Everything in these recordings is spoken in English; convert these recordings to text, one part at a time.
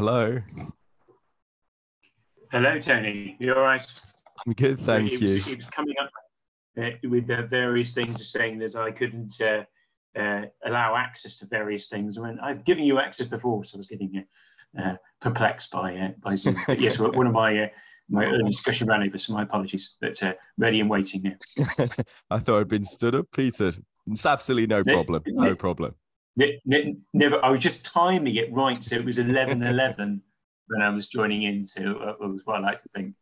Hello. Hello, Tony. You all right? I'm good, thank it you. Was, it was coming up uh, with uh, various things saying that I couldn't uh, uh, allow access to various things. I mean, I've given you access before, so I was getting uh, perplexed by uh, by Zoom. But yes, one of my uh, my early discussion ran over, so my apologies. But uh, ready and waiting now. I thought I'd been stood up, Peter. It's absolutely no problem. No problem. Ne- ne- never. I was just timing it right, so it was eleven eleven when I was joining in. So uh, was what I like to think.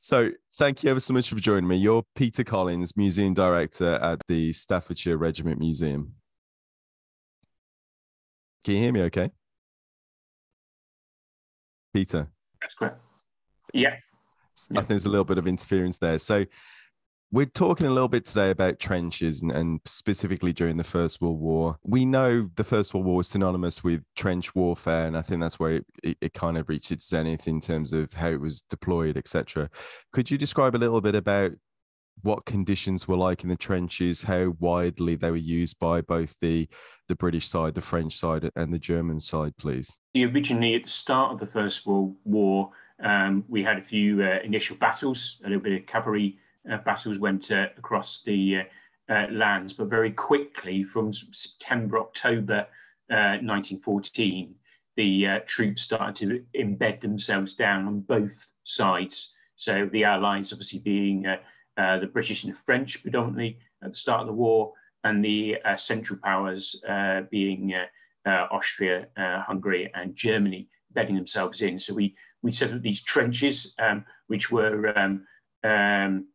So, thank you ever so much for joining me. You're Peter Collins, Museum Director at the Staffordshire Regiment Museum. Can you hear me okay? Peter? That's correct. Yeah. I think there's a little bit of interference there. So, we're talking a little bit today about trenches and, and, specifically during the First World War. We know the First World War was synonymous with trench warfare, and I think that's where it, it, it kind of reached its zenith in terms of how it was deployed, etc. Could you describe a little bit about what conditions were like in the trenches, how widely they were used by both the the British side, the French side, and the German side, please? Originally, at the start of the First World War, um, we had a few uh, initial battles, a little bit of cavalry uh, battles went uh, across the uh, lands, but very quickly from September, October 1914, the troops started to embed themselves down on both sides. So the Allies, obviously being the British and the French predominantly at the start of the war, and the Central Powers being Austria, Hungary, and Germany bedding themselves in. So we we set up these trenches, um, which were um, um,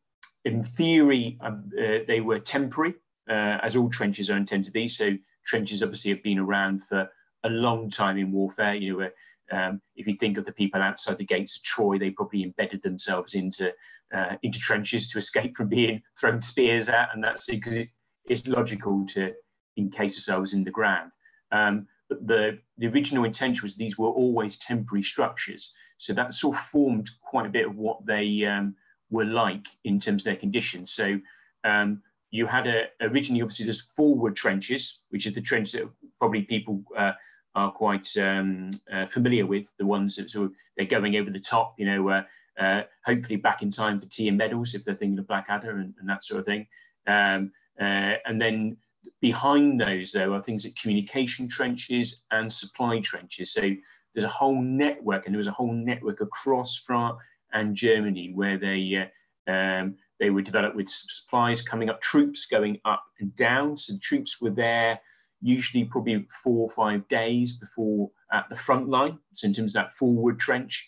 in theory, um, uh, they were temporary, uh, as all trenches are intended to be. So trenches obviously have been around for a long time in warfare. You know, um, if you think of the people outside the gates of Troy, they probably embedded themselves into uh, into trenches to escape from being thrown spears at, and that's because it, it's logical to encase themselves in the ground. Um, but the, the original intention was these were always temporary structures, so that sort of formed quite a bit of what they um, were like in terms of their conditions. So um, you had a, originally, obviously, there's forward trenches, which is the trench that probably people uh, are quite um, uh, familiar with, the ones that sort of they're going over the top, you know, uh, uh hopefully back in time for tea and medals if they're thinking of Blackadder and, and that sort of thing. Um, uh, and then behind those, though, are things like communication trenches and supply trenches. So there's a whole network, and there was a whole network across France and Germany, where they uh, um, they were developed with supplies coming up, troops going up and down. So troops were there usually probably four or five days before at the front line. So in terms of that forward trench,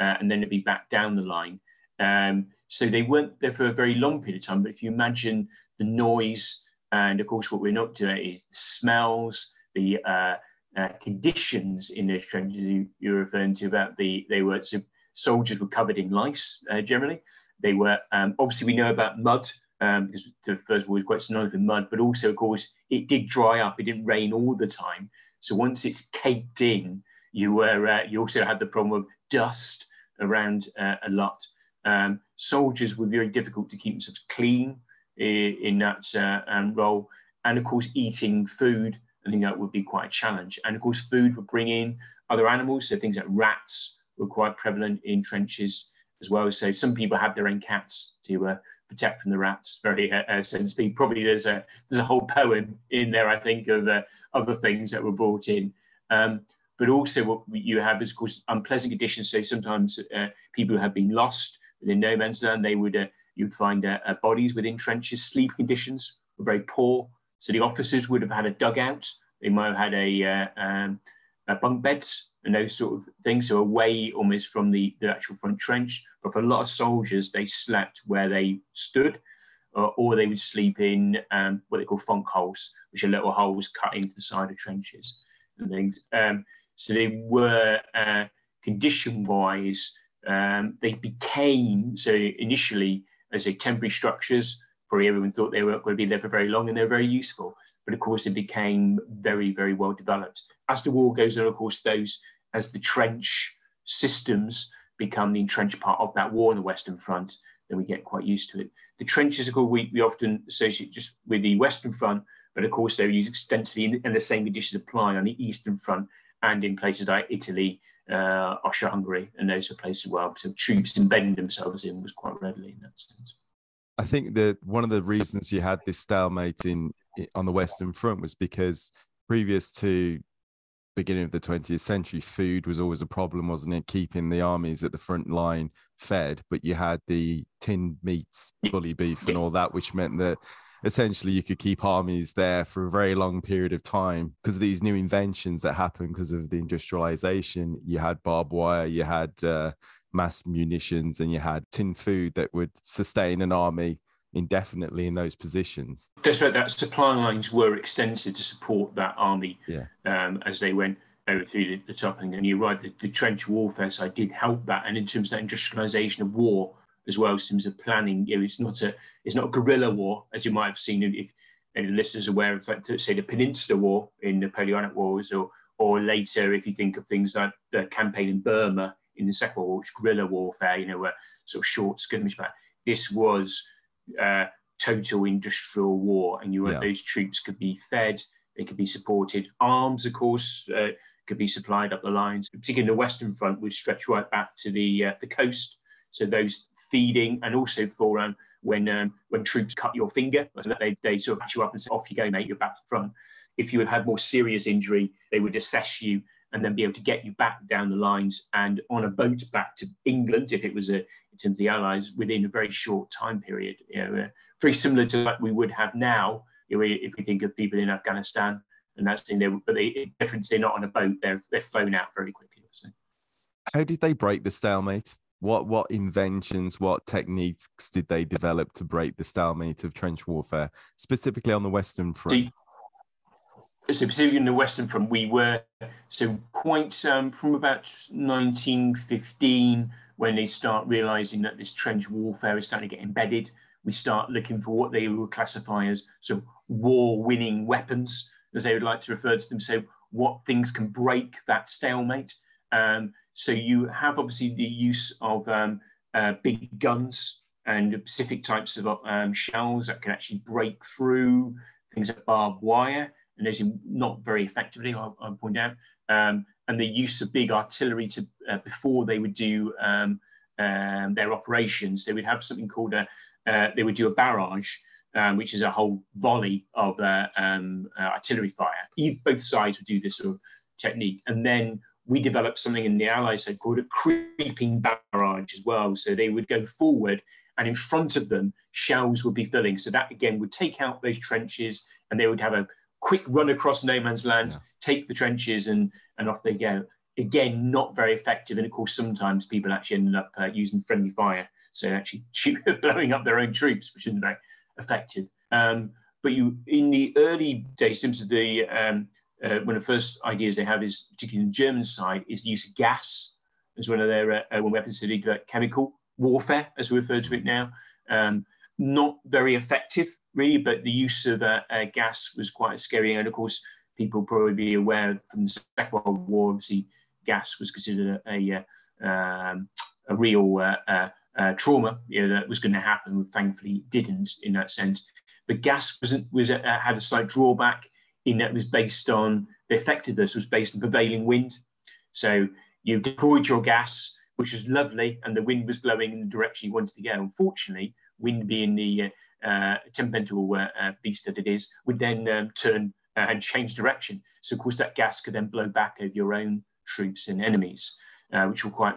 uh, and then it'd be back down the line. Um, so they weren't there for a very long period of time. But if you imagine the noise, and of course what we're not doing is the smells, the uh, uh, conditions in those trenches you're referring to about the they were so soldiers were covered in lice uh, generally. They were, um, obviously, we know about mud um, because the First World was quite synonymous with mud, but also, of course, it did dry up. It didn't rain all the time. So once it's caked in, you were uh, you also had the problem of dust around uh, a lot. Um, soldiers were very difficult to keep themselves clean in, in that uh, um, role, and of course, eating food. I think that would be quite a challenge. And of course, food would bring in other animals, so things like rats, were quite prevalent in trenches as well. So some people had their own cats to uh, protect from the rats. Very uh, uh, speak. Probably there's a there's a whole poem in there. I think of uh, other things that were brought in. Um, but also what you have is of course unpleasant conditions. So sometimes uh, people who have been lost within no man's land, they would uh, you'd find uh, bodies within trenches. Sleep conditions were very poor. So the officers would have had a dugout. They might have had a, um, a bunk beds and those sort of things, so away almost from the, the actual front trench. But for a lot of soldiers, they slept where they stood, uh, or they would sleep in um, what they call funk holes, which are little holes cut into the side of trenches and things. Um, so they were uh, condition-wise, um, they became so initially as a temporary structures. Probably everyone thought they were going to be there for very long, and they were very useful. But of course, it became very, very well developed. As the war goes on, of course, those as the trench systems become the entrenched part of that war on the Western Front, then we get quite used to it. The trenches, of course, we, we often associate just with the Western Front, but of course they're used extensively and the same conditions apply on the Eastern Front and in places like Italy, uh, Austria-Hungary, and those are places where so troops embedding themselves in was quite readily in that sense. I think that one of the reasons you had this stalemate in on the Western Front was because previous to beginning of the 20th century, food was always a problem, wasn't it? Keeping the armies at the front line fed, but you had the tinned meats, bully beef, and all that, which meant that essentially you could keep armies there for a very long period of time because of these new inventions that happened because of the industrialization. You had barbed wire, you had uh, mass munitions, and you had tin food that would sustain an army indefinitely in those positions. That's right. That supply lines were extended to support that army yeah. um, as they went over through the, the top. And, you're right, the, the, trench warfare side did help that. And in terms of that industrialization of war as well, in terms of planning, you know, it's not a it's not a guerrilla war as you might have seen if any listeners are aware of, like, say, the Peninsular War in the Napoleonic Wars, or or later if you think of things like the campaign in Burma in the Second World War, which guerrilla warfare, you know, where sort of short skirmish. But this was uh, total industrial war, and you yeah. those troops could be fed, they could be supported. Arms, of course, uh, could be supplied up the lines. Particularly in the Western Front, would stretch right back to the uh, the coast. So those feeding, and also for um, when um, when troops cut your finger, so that they they sort of patch you up and say, "Off you go, mate, you're back to front." If you had had more serious injury, they would assess you and then be able to get you back down the lines and on a boat back to England if it was a, terms of the Allies within a very short time period. You know, uh, very similar to what we would have now you know, if we think of people in Afghanistan and that's thing. They, but the difference they're not on a boat; they're they're flown out very quickly. So. How did they break the stalemate? What what inventions, what techniques did they develop to break the stalemate of trench warfare, specifically on the Western Front? See, so specifically in the Western Front, we were so quite um, from about 1915 when they start realizing that this trench warfare is starting to get embedded. We start looking for what they would classify as so war-winning weapons, as they would like to refer to them. So what things can break that stalemate. Um, so you have obviously the use of um, uh, big guns and specific types of um, shells that can actually break through things like barbed wire and using not very effectively, I'll, I'll point out, um, and the use of big artillery to uh, before they would do um, um, their operations. They would have something called a, uh, they would do a barrage, um, which is a whole volley of uh, um, uh, artillery fire. Both sides would do this sort of technique, and then we developed something in the Allies called a creeping barrage as well. So they would go forward, and in front of them, shells would be filling. So that again would take out those trenches, and they would have a quick run across no man's land, yeah. take the trenches, and and off they go. Again, not very effective, and of course, sometimes people actually ended up uh, using friendly fire, so actually blowing up their own troops, which isn't very effective. Um, but you, in the early days, since the um, uh, one of the first ideas they have is, particularly in the German side, is the use of gas as one of their uh, uh weapons. to they chemical warfare, as we refer to it now. Um, not very effective really, but the use of uh, uh, gas was quite scary. And of course, people probably be aware from the Second World War, obviously, gas was considered a, a, um, a real uh, uh, trauma you know, that was going to happen. Thankfully, it didn't in that sense. But gas wasn't was had a slight drawback in that it was based on the effectiveness was based on prevailing wind. So you deployed your gas, which was lovely, and the wind was blowing in the direction you wanted to go. Unfortunately, wind being the uh, temperamental uh, uh, beast that it is, would then um, turn and change direction. So, of course, that gas could then blow back over your own troops and enemies, which were quite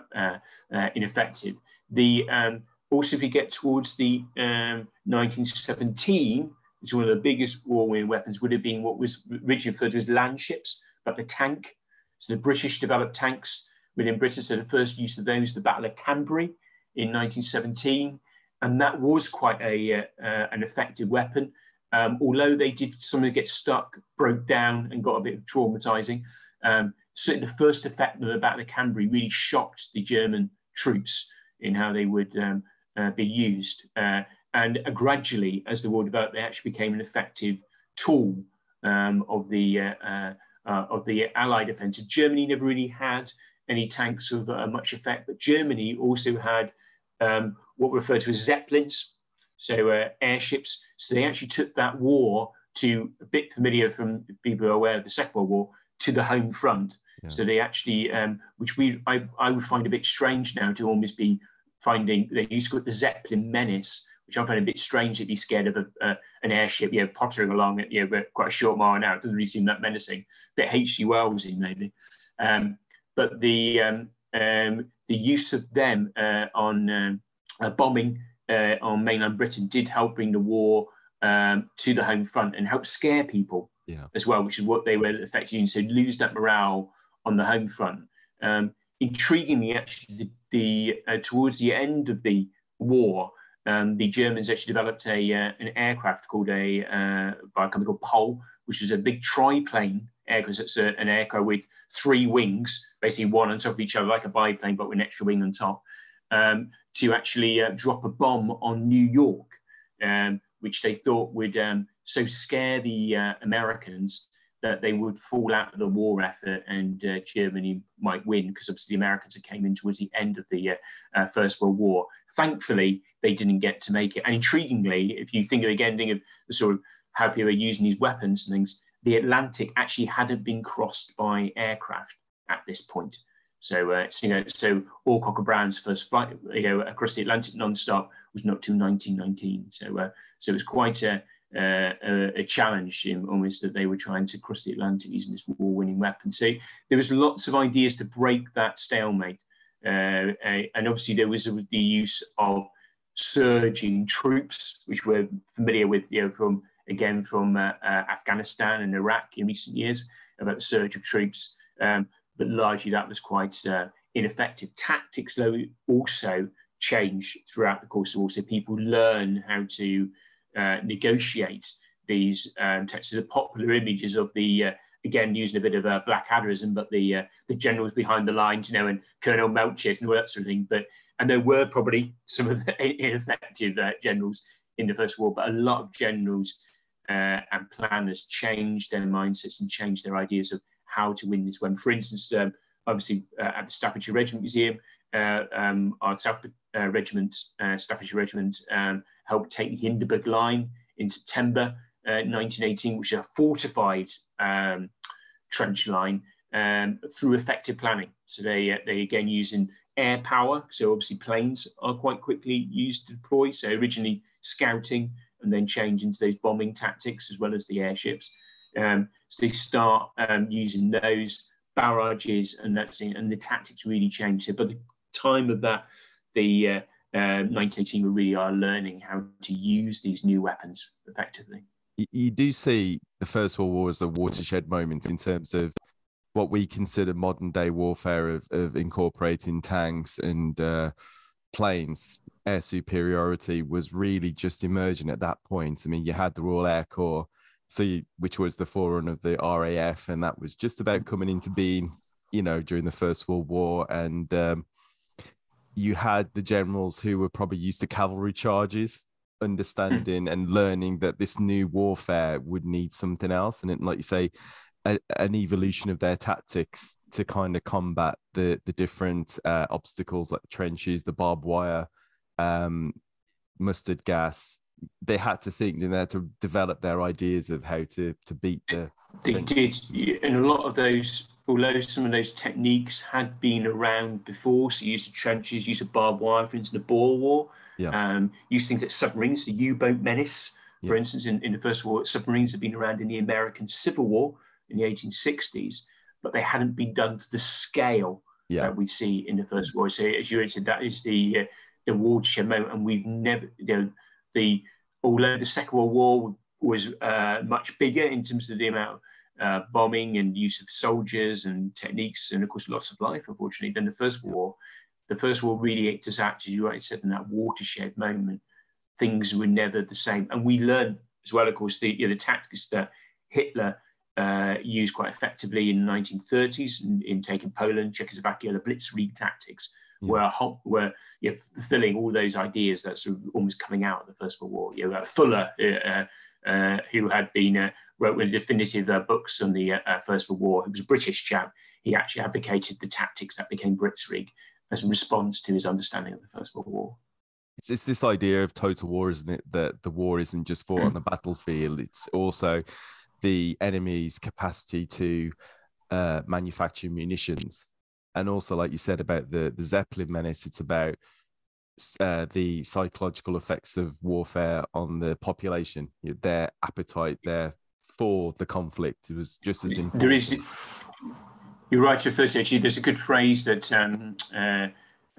ineffective. The um, also, if you get towards the um, 1917, it's one of the biggest war-winning weapons would have been what was originally referred to as land ships, but the tank. So the British developed tanks within Britain. So the first use of those, the Battle of Cambrai in 1917 and that was quite a uh, uh, an effective weapon. Um, although they did some of get stuck, broke down, and got a bit of traumatizing. Um, certainly, the first effect of the Battle of Cambrai really shocked the German troops in how they would um, uh, be used. Uh, and uh, gradually, as the war developed, they actually became an effective tool um, of the uh, of the Allied offensive. Germany never really had any tanks of much effect, but Germany also had um, what were referred to as zeppelins, so uh, airships. So they actually took that war to a bit familiar from people who are aware of the Second World War to the home front. Yeah. So they actually, um, which we I, I would find a bit strange now to almost be finding they used to call it the Zeppelin menace, which I find a bit strange to be scared of a, uh, an airship, you know, pottering along at you know, quite a short mile an hour. It doesn't really seem that menacing. A bit H.G. Wells in maybe. Um, but the um, um, the use of them uh, on um, bombing uh, on mainland Britain did help bring the war um, to the home front and help scare people yeah. as well, which is what they were effectively doing. So lose that morale on the home front. Um, intriguingly, actually, the, the uh, towards the end of the war, um, the Germans actually developed a uh, an aircraft called a uh, by a company called Poll, which is a big triplane aircraft. It's a, an aircraft with three wings, basically one on top of each other, like a biplane, but with an extra wing on top, um, to actually uh, drop a bomb on New York, um, which they thought would um, so scare the uh, Americans that they would fall out of the war effort and uh, Germany might win because obviously the Americans had came in towards the end of the uh, uh, First World War. Thankfully, they didn't get to make it. And intriguingly, if you think of again, think of the sort of how people are using these weapons and things, the Atlantic actually hadn't been crossed by aircraft at this point. So, uh, you know, so Alcock and Brown's first flight, you know, across the Atlantic non-stop was not till 1919. So, uh, so it was quite a, uh, a, a, challenge in almost that they were trying to cross the Atlantic using this war-winning weapon. So there was lots of ideas to break that stalemate, uh, and obviously there was the use of surging troops, which we're familiar with, you know, from again from uh, uh, Afghanistan and Iraq in recent years about the surge of troops. Um, but largely that was quite uh, ineffective. Tactics, though, also change throughout the course of war. So people learn how to uh, negotiate these um, texts. The popular images of the uh, again using a bit of a Blackadderism, but the uh, the generals behind the lines, you know, and Colonel Melchett and all that sort of thing. But and there were probably some of the ineffective uh, generals in the First War, but a lot of generals uh, and planners changed their mindsets and changed their ideas of how to win this one. For instance, um, obviously uh, at the Staffordshire Regiment Museum, uh, um, our South uh, Regiment, uh, Staffordshire Regiment, um, helped take the Hindenburg Line in September 1918, uh, which is a fortified um, trench line um, through effective planning. So they, uh, they again using air power. So obviously planes are quite quickly used to deploy. So originally scouting and then change into those bombing tactics as well as the airships. Um, so they start um, using those barrages and that's and the tactics really change. So by the time of that, the uh, uh, 1918 we really are learning how to use these new weapons effectively. You do see the First World War as a watershed moment in terms of what we consider modern day warfare of, of incorporating tanks and uh, planes. Air superiority was really just emerging at that point. I mean, you had the Royal Air Corps, you, which was the forerunner of the RAF, and that was just about coming into being, you know, during the First World War. And um, you had the generals who were probably used to cavalry charges understanding and learning that this new warfare would need something else and it, like you say a, an evolution of their tactics to kind of combat the the different uh, obstacles like trenches the barbed wire um, mustard gas they had to think and they had to develop their ideas of how to to beat the they did and a lot of those although some of those techniques had been around before, so use of trenches, use of barbed wire, for instance, the Boer War, yeah. um, use things like submarines, the U-boat menace, yeah. for instance, in, in the First War, submarines had been around in the American Civil War in the 1860s, but they hadn't been done to the scale yeah. that we see in the First War. So as you said, that is the uh, the watershed moment, and we've never, you know, the although the Second World War was uh, much bigger in terms of the amount uh, bombing and use of soldiers and techniques, and of course, loss of life, unfortunately, than the First World War. The First World War really act, as you rightly said, in that watershed moment. Things were never the same. And we learned as well, of course, the, you know, the tactics that Hitler uh, used quite effectively in the 1930s in, in taking Poland, Czechoslovakia, the Blitzkrieg tactics were were you know, fulfilling all those ideas that sort of almost coming out of the First World War. You know, uh, Fuller, uh, uh, who had been uh, wrote one of the definitive uh, books on the First World War. He was a British chap. He actually advocated the tactics that became Blitzkrieg as a response to his understanding of the First World War. It's, it's this idea of total war, isn't it? That the war isn't just fought on the battlefield; it's also the enemy's capacity to uh, manufacturing munitions. And also, like you said about the, the Zeppelin menace, it's about uh, the psychological effects of warfare on the population, their appetite, their for the conflict. It was just as important. There is, you're right. your First, actually, there's a good phrase that um, uh,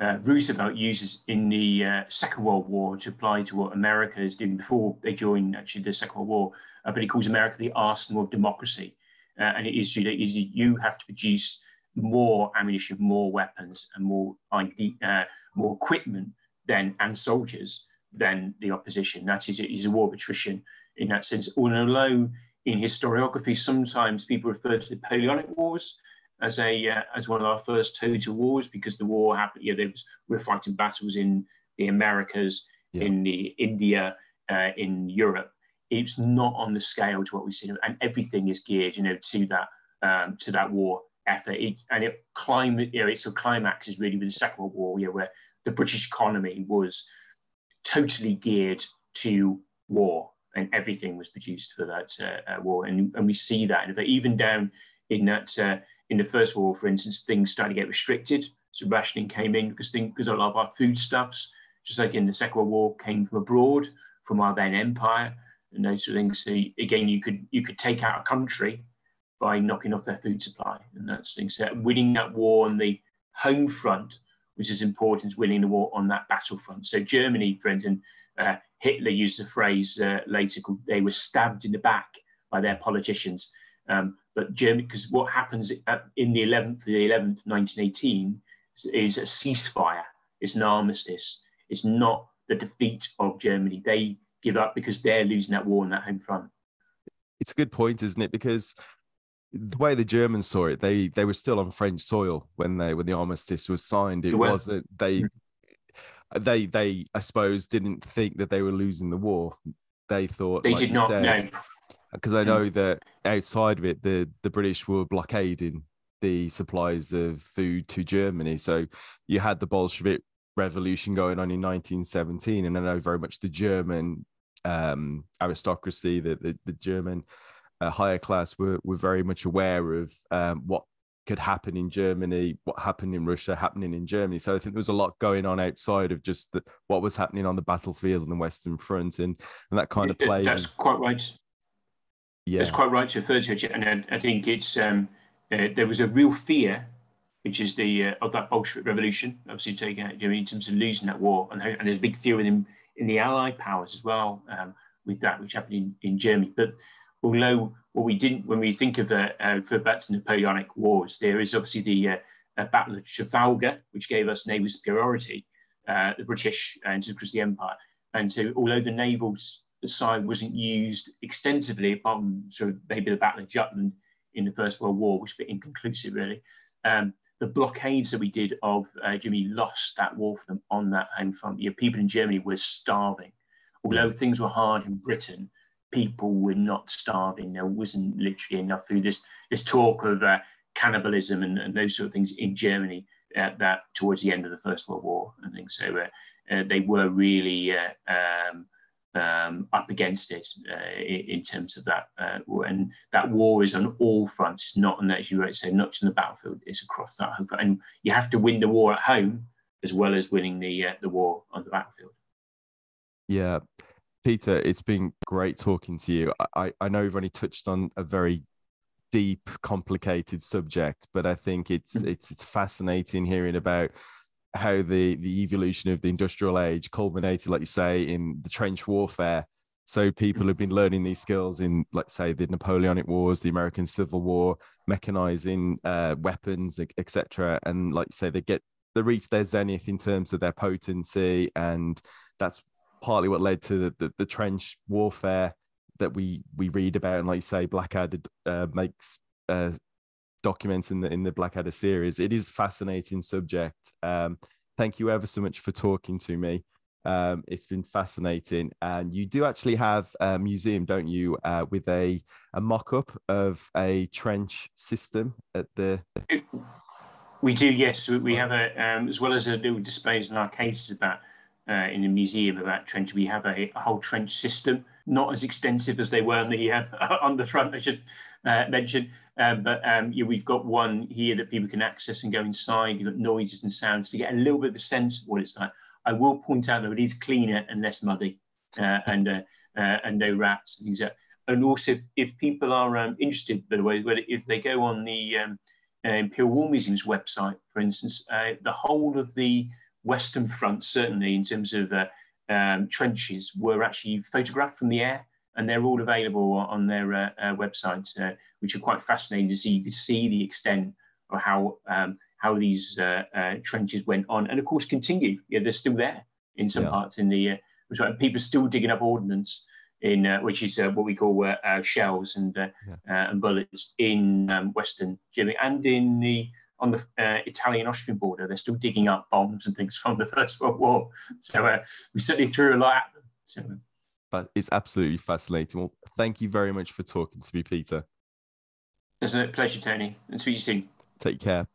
uh, Roosevelt uses in the uh, Second World War to apply to what America is doing before they join actually the Second World War. Uh, but he calls America the arsenal of democracy, uh, and it is, is you have to produce more ammunition, more weapons, and more ID, uh, more equipment than and soldiers than the opposition. That is, it is a war of attrition in that sense. Although in historiography, sometimes people refer to the Napoleonic Wars as a uh, as one of our first total wars because the war happened. Yeah, there was we we're fighting battles in the Americas, yeah. in the India, uh, in Europe. It's not on the scale to what we see, and everything is geared, you know, to that um, to that war effort. It, and it climate, you know, it's a climax is really with the Second World War, you know, where the British economy was totally geared to war, and everything was produced for that uh, uh, war. And, and we see that, but even down in that uh, in the First World War, for instance, things started to get restricted. So rationing came in because things, because a lot of our foodstuffs, just like in the Second World War, came from abroad, from our then empire, and those sort of things. So again, you could you could take out a country by knocking off their food supply, and that's things. So winning that war on the home front which is important as winning the war on that battlefront. So Germany, for instance, uh, Hitler used the phrase uh, later called "they were stabbed in the back" by their politicians. Um, but Germany, because what happens at, in the 11th, the 11th, 1918, is, is a ceasefire. It's an armistice. It's not the defeat of Germany. They give up because they're losing that war on that home front. It's a good point, isn't it? Because the way the Germans saw it, they they were still on French soil when they when the armistice was signed. It was that they mm-hmm. they they I suppose didn't think that they were losing the war. They thought they like did not know because I know that outside of it, the the British were blockading the supplies of food to Germany. So you had the Bolshevik revolution going on in 1917, and I know very much the German um, aristocracy, the the, the German uh, higher class were were very much aware of um, what could happen in Germany, what happened in Russia, happening in Germany. So I think there was a lot going on outside of just the, what was happening on the battlefield on the Western Front, and and that kind of play. That's quite right. Yeah, that's quite right to refer to it, and I, I think it's um, uh, there was a real fear, which is the uh, of that Bolshevik revolution, obviously taking out Germany in terms of losing that war, and, and there's a big fear in in the Allied powers as well um, with that, which happened in, in Germany. But although what we didn't, when we think of uh, uh, for to Napoleonic wars, there is obviously the uh, uh, Battle of Trafalgar, which gave us naval superiority, uh, the British and across the empire. And so, although the naval side wasn't used extensively, apart from sort of maybe the Battle of Jutland in the First World War, which was inconclusive, really. Um, the blockades that we did of uh, Germany lost that war for them on that home front. You know, people in Germany were starving. Although things were hard in Britain, people were not starving. There wasn't literally enough food. There's, there's talk of uh, cannibalism and, and, those sort of things in Germany uh, that towards the end of the First World War and things. So uh, uh they were really uh, um, um, up against it in, in, terms of that. and that war is on all fronts. It's not, and as you say, not just on the battlefield. It's across that front. And you have to win the war at home as well as winning the the war on the battlefield. Yeah. Peter, it's been great talking to you. I, I know we've only touched on a very deep, complicated subject, but I think it's mm-hmm. it's it's fascinating hearing about how the the evolution of the industrial age culminated, like you say, in the trench warfare. So people have been learning these skills in, let's say, the Napoleonic Wars, the American Civil War, mechanizing uh, weapons, etc. And like you say, they get they reach their zenith in terms of their potency, and that's partly what led to the, the, the trench warfare that we we read about. And like you say blackadder uh, makes uh, documents in the in the blackadder series. It is a fascinating subject. Um, thank you ever so much for talking to me. Um, it's been fascinating. And you do actually have a museum don't you uh, with a a mock-up of a trench system at the we do yes. We, have a um, as well as a little displays in our cases about uh, in the museum about trench. We have a, a, whole trench system not as extensive as they were on the uh, on the front. I should uh, mention, um, but um, yeah, we've got one here that people can access and go inside. You've got noises and sounds to get a little bit of a sense of what it's like. I will point out though it is cleaner and less muddy, uh, and uh, uh, and no rats and things like. And also, if people are um, interested, by the way, if they go on the um, Imperial War Museum's website, for instance, the whole of the Western Front, certainly in terms of um, trenches were actually photographed from the air, and they're all available on their uh, uh, websites, uh, which are quite fascinating to see. You can see the extent of how um, how these uh, uh, trenches went on, and of course continue. Yeah, they're still there in some yeah. parts in the. Uh, people still digging up ordnance in which is what we call shells and yeah. and bullets in um, Western Germany and in the on the uh, Italian-Austrian border. They're still digging up bombs and things from the First World War. So uh, we certainly threw a lot at them. So, but it's absolutely fascinating. Well, thank you very much for talking to me, Peter. It's a pleasure, Tony. And speak to you soon. Take care.